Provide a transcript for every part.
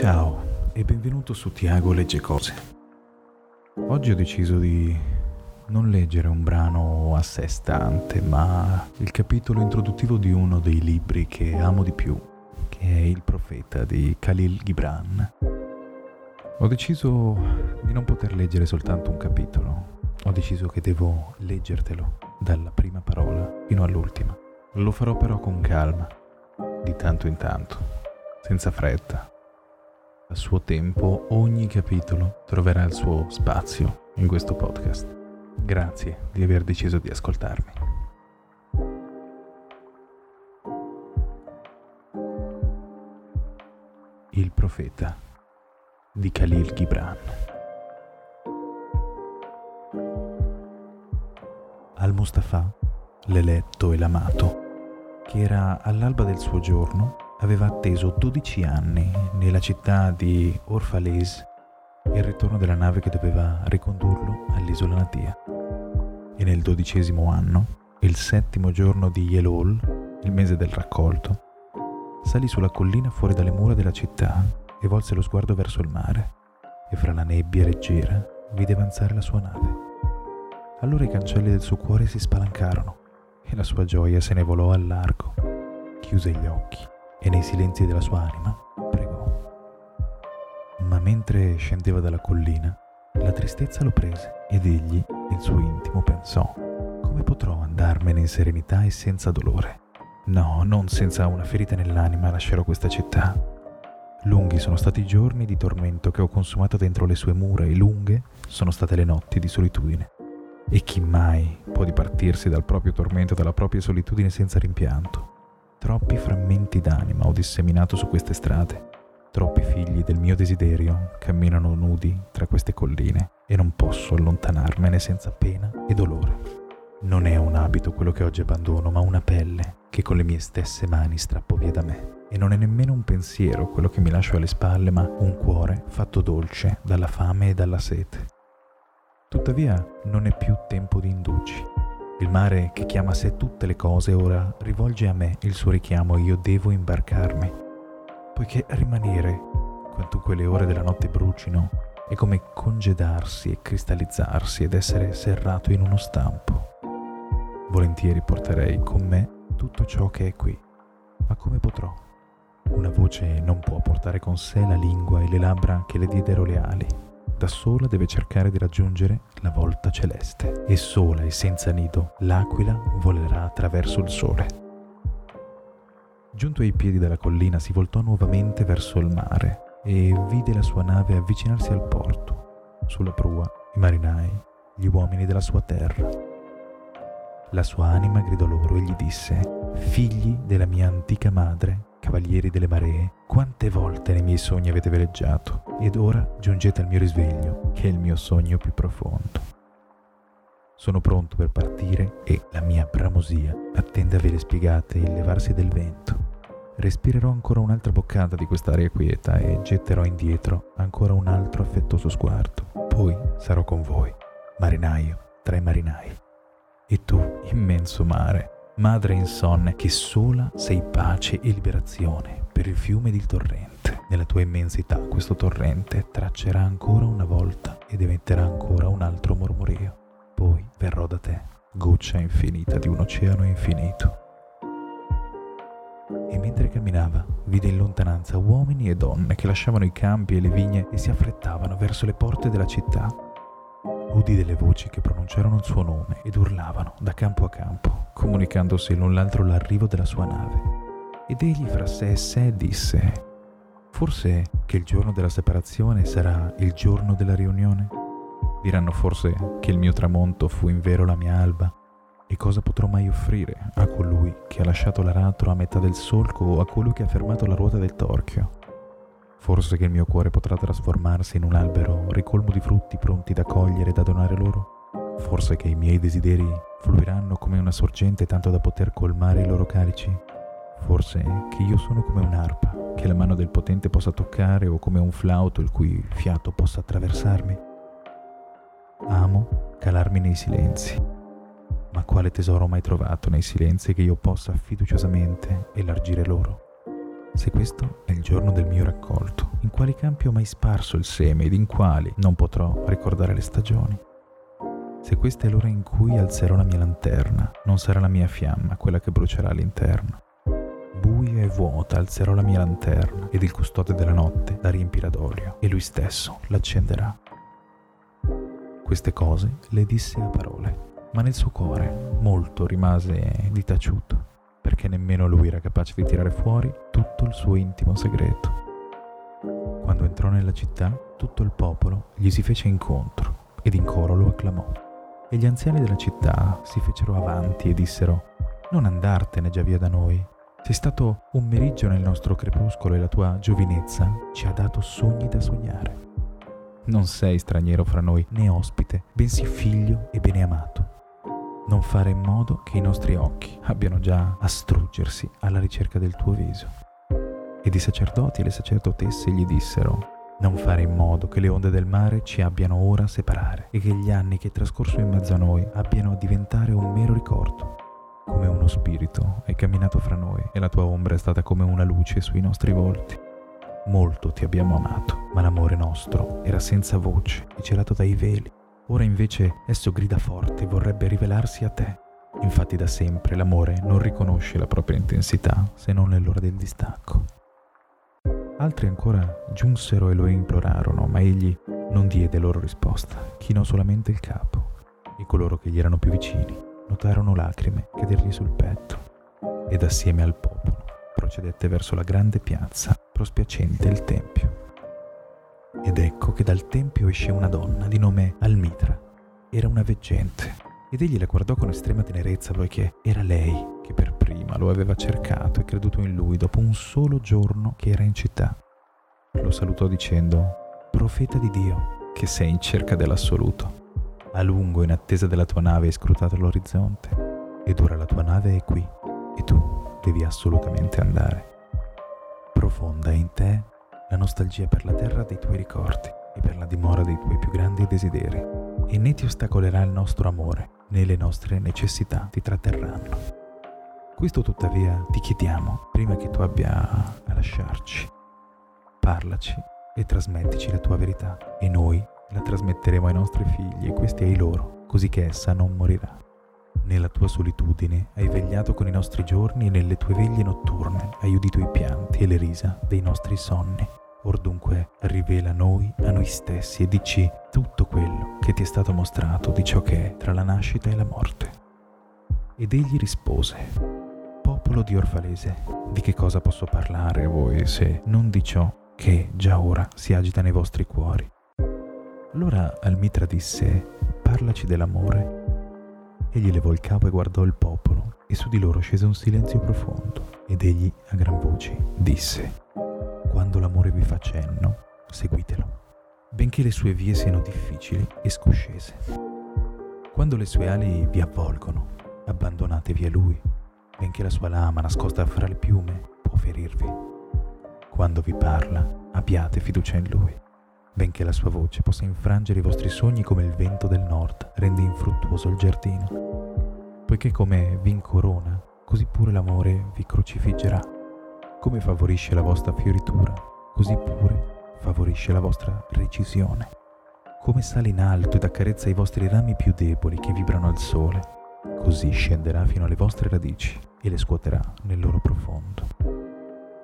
Ciao e benvenuto su Tiago Legge Cose. Oggi ho deciso di non leggere un brano a sé stante, ma il capitolo introduttivo di uno dei libri che amo di più, che è Il profeta di Khalil Gibran. Ho deciso di non poter leggere soltanto un capitolo, ho deciso che devo leggertelo dalla prima parola fino all'ultima. Lo farò però con calma, di tanto in tanto, senza fretta a suo tempo ogni capitolo troverà il suo spazio in questo podcast. Grazie di aver deciso di ascoltarmi. Il profeta di Khalil Gibran. Al-Mustafa, l'eletto e l'amato, che era all'alba del suo giorno aveva atteso 12 anni nella città di Orfalese il ritorno della nave che doveva ricondurlo all'isola natia. E nel dodicesimo anno, il settimo giorno di Yelol, il mese del raccolto, salì sulla collina fuori dalle mura della città e volse lo sguardo verso il mare e fra la nebbia leggera vide avanzare la sua nave. Allora i cancelli del suo cuore si spalancarono e la sua gioia se ne volò al largo. Chiuse gli occhi e nei silenzi della sua anima pregò. Ma mentre scendeva dalla collina, la tristezza lo prese ed egli, nel suo intimo, pensò, come potrò andarmene in serenità e senza dolore? No, non senza una ferita nell'anima lascerò questa città. Lunghi sono stati i giorni di tormento che ho consumato dentro le sue mura e lunghe sono state le notti di solitudine. E chi mai può dipartirsi dal proprio tormento dalla propria solitudine senza rimpianto? Troppi frammenti d'anima ho disseminato su queste strade. Troppi figli del mio desiderio camminano nudi tra queste colline e non posso allontanarmene senza pena e dolore. Non è un abito quello che oggi abbandono, ma una pelle che con le mie stesse mani strappo via da me. E non è nemmeno un pensiero quello che mi lascio alle spalle, ma un cuore fatto dolce dalla fame e dalla sete. Tuttavia non è più tempo di indugi. Il mare che chiama a sé tutte le cose ora rivolge a me il suo richiamo e io devo imbarcarmi, poiché rimanere quantunque le ore della notte brucino è come congedarsi e cristallizzarsi ed essere serrato in uno stampo. Volentieri porterei con me tutto ciò che è qui, ma come potrò? Una voce non può portare con sé la lingua e le labbra che le diedero le ali da sola deve cercare di raggiungere la volta celeste e sola e senza nido l'aquila volerà attraverso il sole. Giunto ai piedi della collina si voltò nuovamente verso il mare e vide la sua nave avvicinarsi al porto. Sulla prua i marinai, gli uomini della sua terra. La sua anima gridò loro e gli disse, figli della mia antica madre, cavalieri delle maree, quante volte nei miei sogni avete veleggiato, ed ora giungete al mio risveglio, che è il mio sogno più profondo. Sono pronto per partire e la mia bramosia attende avere spiegate il levarsi del vento. Respirerò ancora un'altra boccata di quest'aria quieta e getterò indietro ancora un altro affettuoso sguardo. Poi sarò con voi, marinaio tra i marinai. E tu, immenso mare, madre insonne, che sola sei pace e liberazione per il fiume ed il torrente. Nella tua immensità questo torrente traccerà ancora una volta ed emetterà ancora un altro mormorio. Poi verrò da te, goccia infinita di un oceano infinito. E mentre camminava, vide in lontananza uomini e donne che lasciavano i campi e le vigne e si affrettavano verso le porte della città udì delle voci che pronunciarono il suo nome ed urlavano da campo a campo, comunicandosi l'un l'altro l'arrivo della sua nave. Ed egli fra sé e sé disse, forse che il giorno della separazione sarà il giorno della riunione? Diranno forse che il mio tramonto fu invero la mia alba? E cosa potrò mai offrire a colui che ha lasciato l'aratro a metà del solco o a colui che ha fermato la ruota del torchio? Forse che il mio cuore potrà trasformarsi in un albero ricolmo di frutti pronti da cogliere e da donare loro? Forse che i miei desideri fluiranno come una sorgente tanto da poter colmare i loro calici? Forse che io sono come un'arpa che la mano del potente possa toccare o come un flauto il cui fiato possa attraversarmi? Amo calarmi nei silenzi, ma quale tesoro ho mai trovato nei silenzi che io possa fiduciosamente elargire loro? Se questo è il giorno del mio raccolto. in quali campi ho mai sparso il seme ed in quali non potrò ricordare le stagioni. Se questa è l'ora in cui alzerò la mia lanterna, non sarà la mia fiamma quella che brucerà all'interno. Buia e vuota alzerò la mia lanterna ed il custode della notte la riempirà d'olio e lui stesso l'accenderà. Queste cose le disse a parole, ma nel suo cuore molto rimase di taciuto, perché nemmeno lui era capace di tirare fuori tutto il suo intimo segreto. Quando entrò nella città, tutto il popolo gli si fece incontro ed in coro lo acclamò. E gli anziani della città si fecero avanti e dissero, non andartene già via da noi. Sei stato un meriggio nel nostro crepuscolo e la tua giovinezza ci ha dato sogni da sognare. Non sei straniero fra noi, né ospite, bensì figlio e beneamato. Non fare in modo che i nostri occhi abbiano già a struggersi alla ricerca del tuo viso. Ed i sacerdoti e le sacerdotesse gli dissero, non fare in modo che le onde del mare ci abbiano ora a separare e che gli anni che trascorso in mezzo a noi abbiano a diventare un mero ricordo. Come uno spirito hai camminato fra noi e la tua ombra è stata come una luce sui nostri volti. Molto ti abbiamo amato, ma l'amore nostro era senza voce e celato dai veli. Ora invece esso grida forte e vorrebbe rivelarsi a te. Infatti da sempre l'amore non riconosce la propria intensità se non nell'ora del distacco. Altri ancora giunsero e lo implorarono, ma egli non diede loro risposta, chinò solamente il capo, e coloro che gli erano più vicini notarono lacrime cadergli sul petto, ed assieme al popolo procedette verso la grande piazza prospiacente il tempio. Ed ecco che dal tempio esce una donna di nome Almitra. Era una veggente, ed egli la guardò con estrema tenerezza poiché era lei che per prima lo aveva cercato e creduto in lui dopo un solo giorno che era in città. Lo salutò dicendo, Profeta di Dio, che sei in cerca dell'assoluto. A lungo in attesa della tua nave hai scrutato l'orizzonte, ed ora la tua nave è qui, e tu devi assolutamente andare. Profonda in te la nostalgia per la terra dei tuoi ricordi e per la dimora dei tuoi più grandi desideri, e né ti ostacolerà il nostro amore, né le nostre necessità ti tratterranno. Questo tuttavia ti chiediamo prima che tu abbia a lasciarci. Parlaci e trasmettici la tua verità e noi la trasmetteremo ai nostri figli e questi ai loro, così che essa non morirà. Nella tua solitudine hai vegliato con i nostri giorni e nelle tue veglie notturne hai udito i pianti e le risa dei nostri sonni. Or dunque rivela noi a noi stessi e dici tutto quello che ti è stato mostrato di ciò che è tra la nascita e la morte. Ed egli rispose, popolo di Orfalese, di che cosa posso parlare a voi se non di ciò che già ora si agita nei vostri cuori? Allora Almitra disse, parlaci dell'amore. Egli levò il capo e guardò il popolo, e su di loro scese un silenzio profondo, ed egli a gran voce disse, quando l'amore vi fa cenno, seguitelo, benché le sue vie siano difficili e scoscese. Quando le sue ali vi avvolgono, abbandonatevi a lui benché la sua lama nascosta fra le piume può ferirvi. Quando vi parla, abbiate fiducia in lui, benché la sua voce possa infrangere i vostri sogni come il vento del nord rende infruttuoso il giardino. Poiché come vi incorona, così pure l'amore vi crocifiggerà. Come favorisce la vostra fioritura, così pure favorisce la vostra recisione. Come sale in alto ed accarezza i vostri rami più deboli che vibrano al sole, così scenderà fino alle vostre radici e le scuoterà nel loro profondo.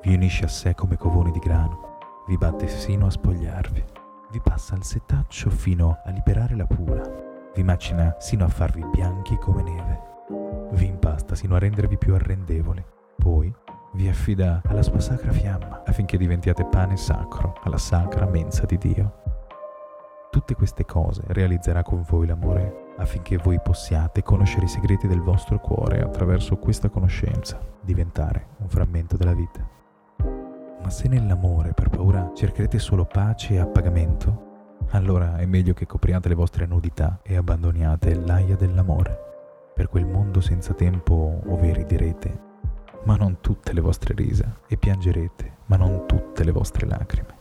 Vi unisce a sé come covoni di grano, vi batte sino a spogliarvi, vi passa al setaccio fino a liberare la pula, vi macina sino a farvi bianchi come neve, vi impasta sino a rendervi più arrendevoli, poi vi affida alla sua sacra fiamma affinché diventiate pane sacro alla sacra mensa di Dio. Tutte queste cose realizzerà con voi l'amore affinché voi possiate conoscere i segreti del vostro cuore attraverso questa conoscenza diventare un frammento della vita. Ma se nell'amore per paura cercherete solo pace e appagamento, allora è meglio che copriate le vostre nudità e abbandoniate l'aia dell'amore per quel mondo senza tempo ove riderete, ma non tutte le vostre risa, e piangerete, ma non tutte le vostre lacrime.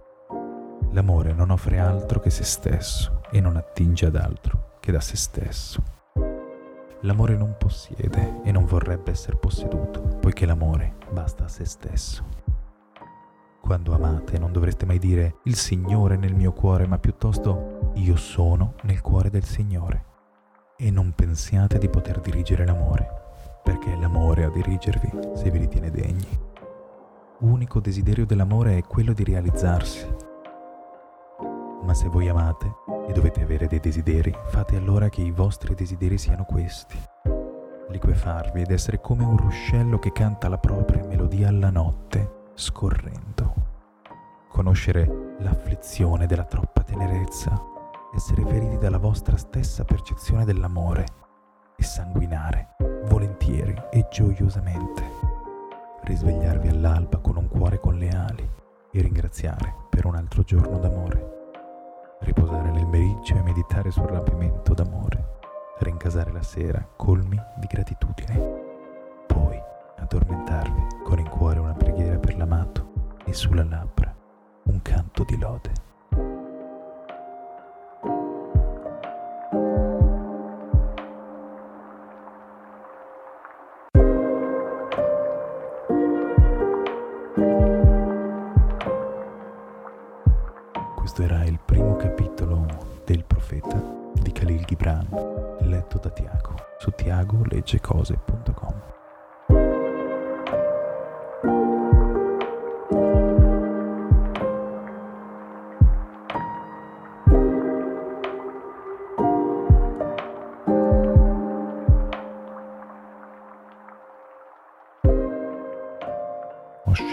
L'amore non offre altro che se stesso e non attinge ad altro che da se stesso. L'amore non possiede e non vorrebbe essere posseduto, poiché l'amore basta a se stesso. Quando amate non dovreste mai dire il Signore nel mio cuore, ma piuttosto io sono nel cuore del Signore. E non pensiate di poter dirigere l'amore, perché è l'amore a dirigervi se vi ritiene degni. Unico desiderio dell'amore è quello di realizzarsi. Ma se voi amate e dovete avere dei desideri, fate allora che i vostri desideri siano questi. Liquefarvi ed essere come un ruscello che canta la propria melodia alla notte, scorrendo. Conoscere l'afflizione della troppa tenerezza, essere feriti dalla vostra stessa percezione dell'amore e sanguinare volentieri e gioiosamente. Risvegliarvi all'alba con un cuore con le ali e ringraziare per un altro giorno d'amore. Riposare nel meriggio e meditare sul rapimento d'amore. Rincasare la sera colmi di gratitudine. Poi addormentarvi con in cuore una preghiera per l'amato e sulla labbra un canto di lode. Questo era il primo capitolo del profeta di Khalil Gibran, letto da Tiago su tiagoleggecose.com.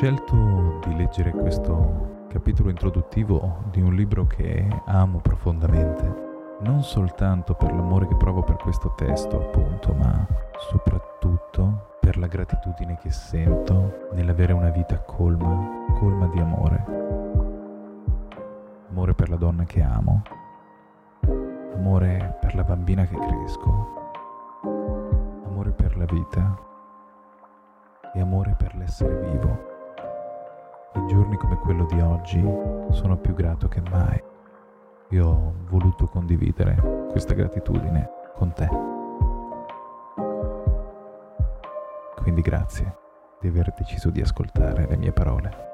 scelto di leggere questo capitolo introduttivo di un libro che amo profondamente, non soltanto per l'amore che provo per questo testo, appunto, ma soprattutto per la gratitudine che sento nell'avere una vita colma, colma di amore. Amore per la donna che amo, amore per la bambina che cresco, amore per la vita e amore per l'essere vivo. In giorni come quello di oggi sono più grato che mai. Io ho voluto condividere questa gratitudine con te. Quindi grazie di aver deciso di ascoltare le mie parole.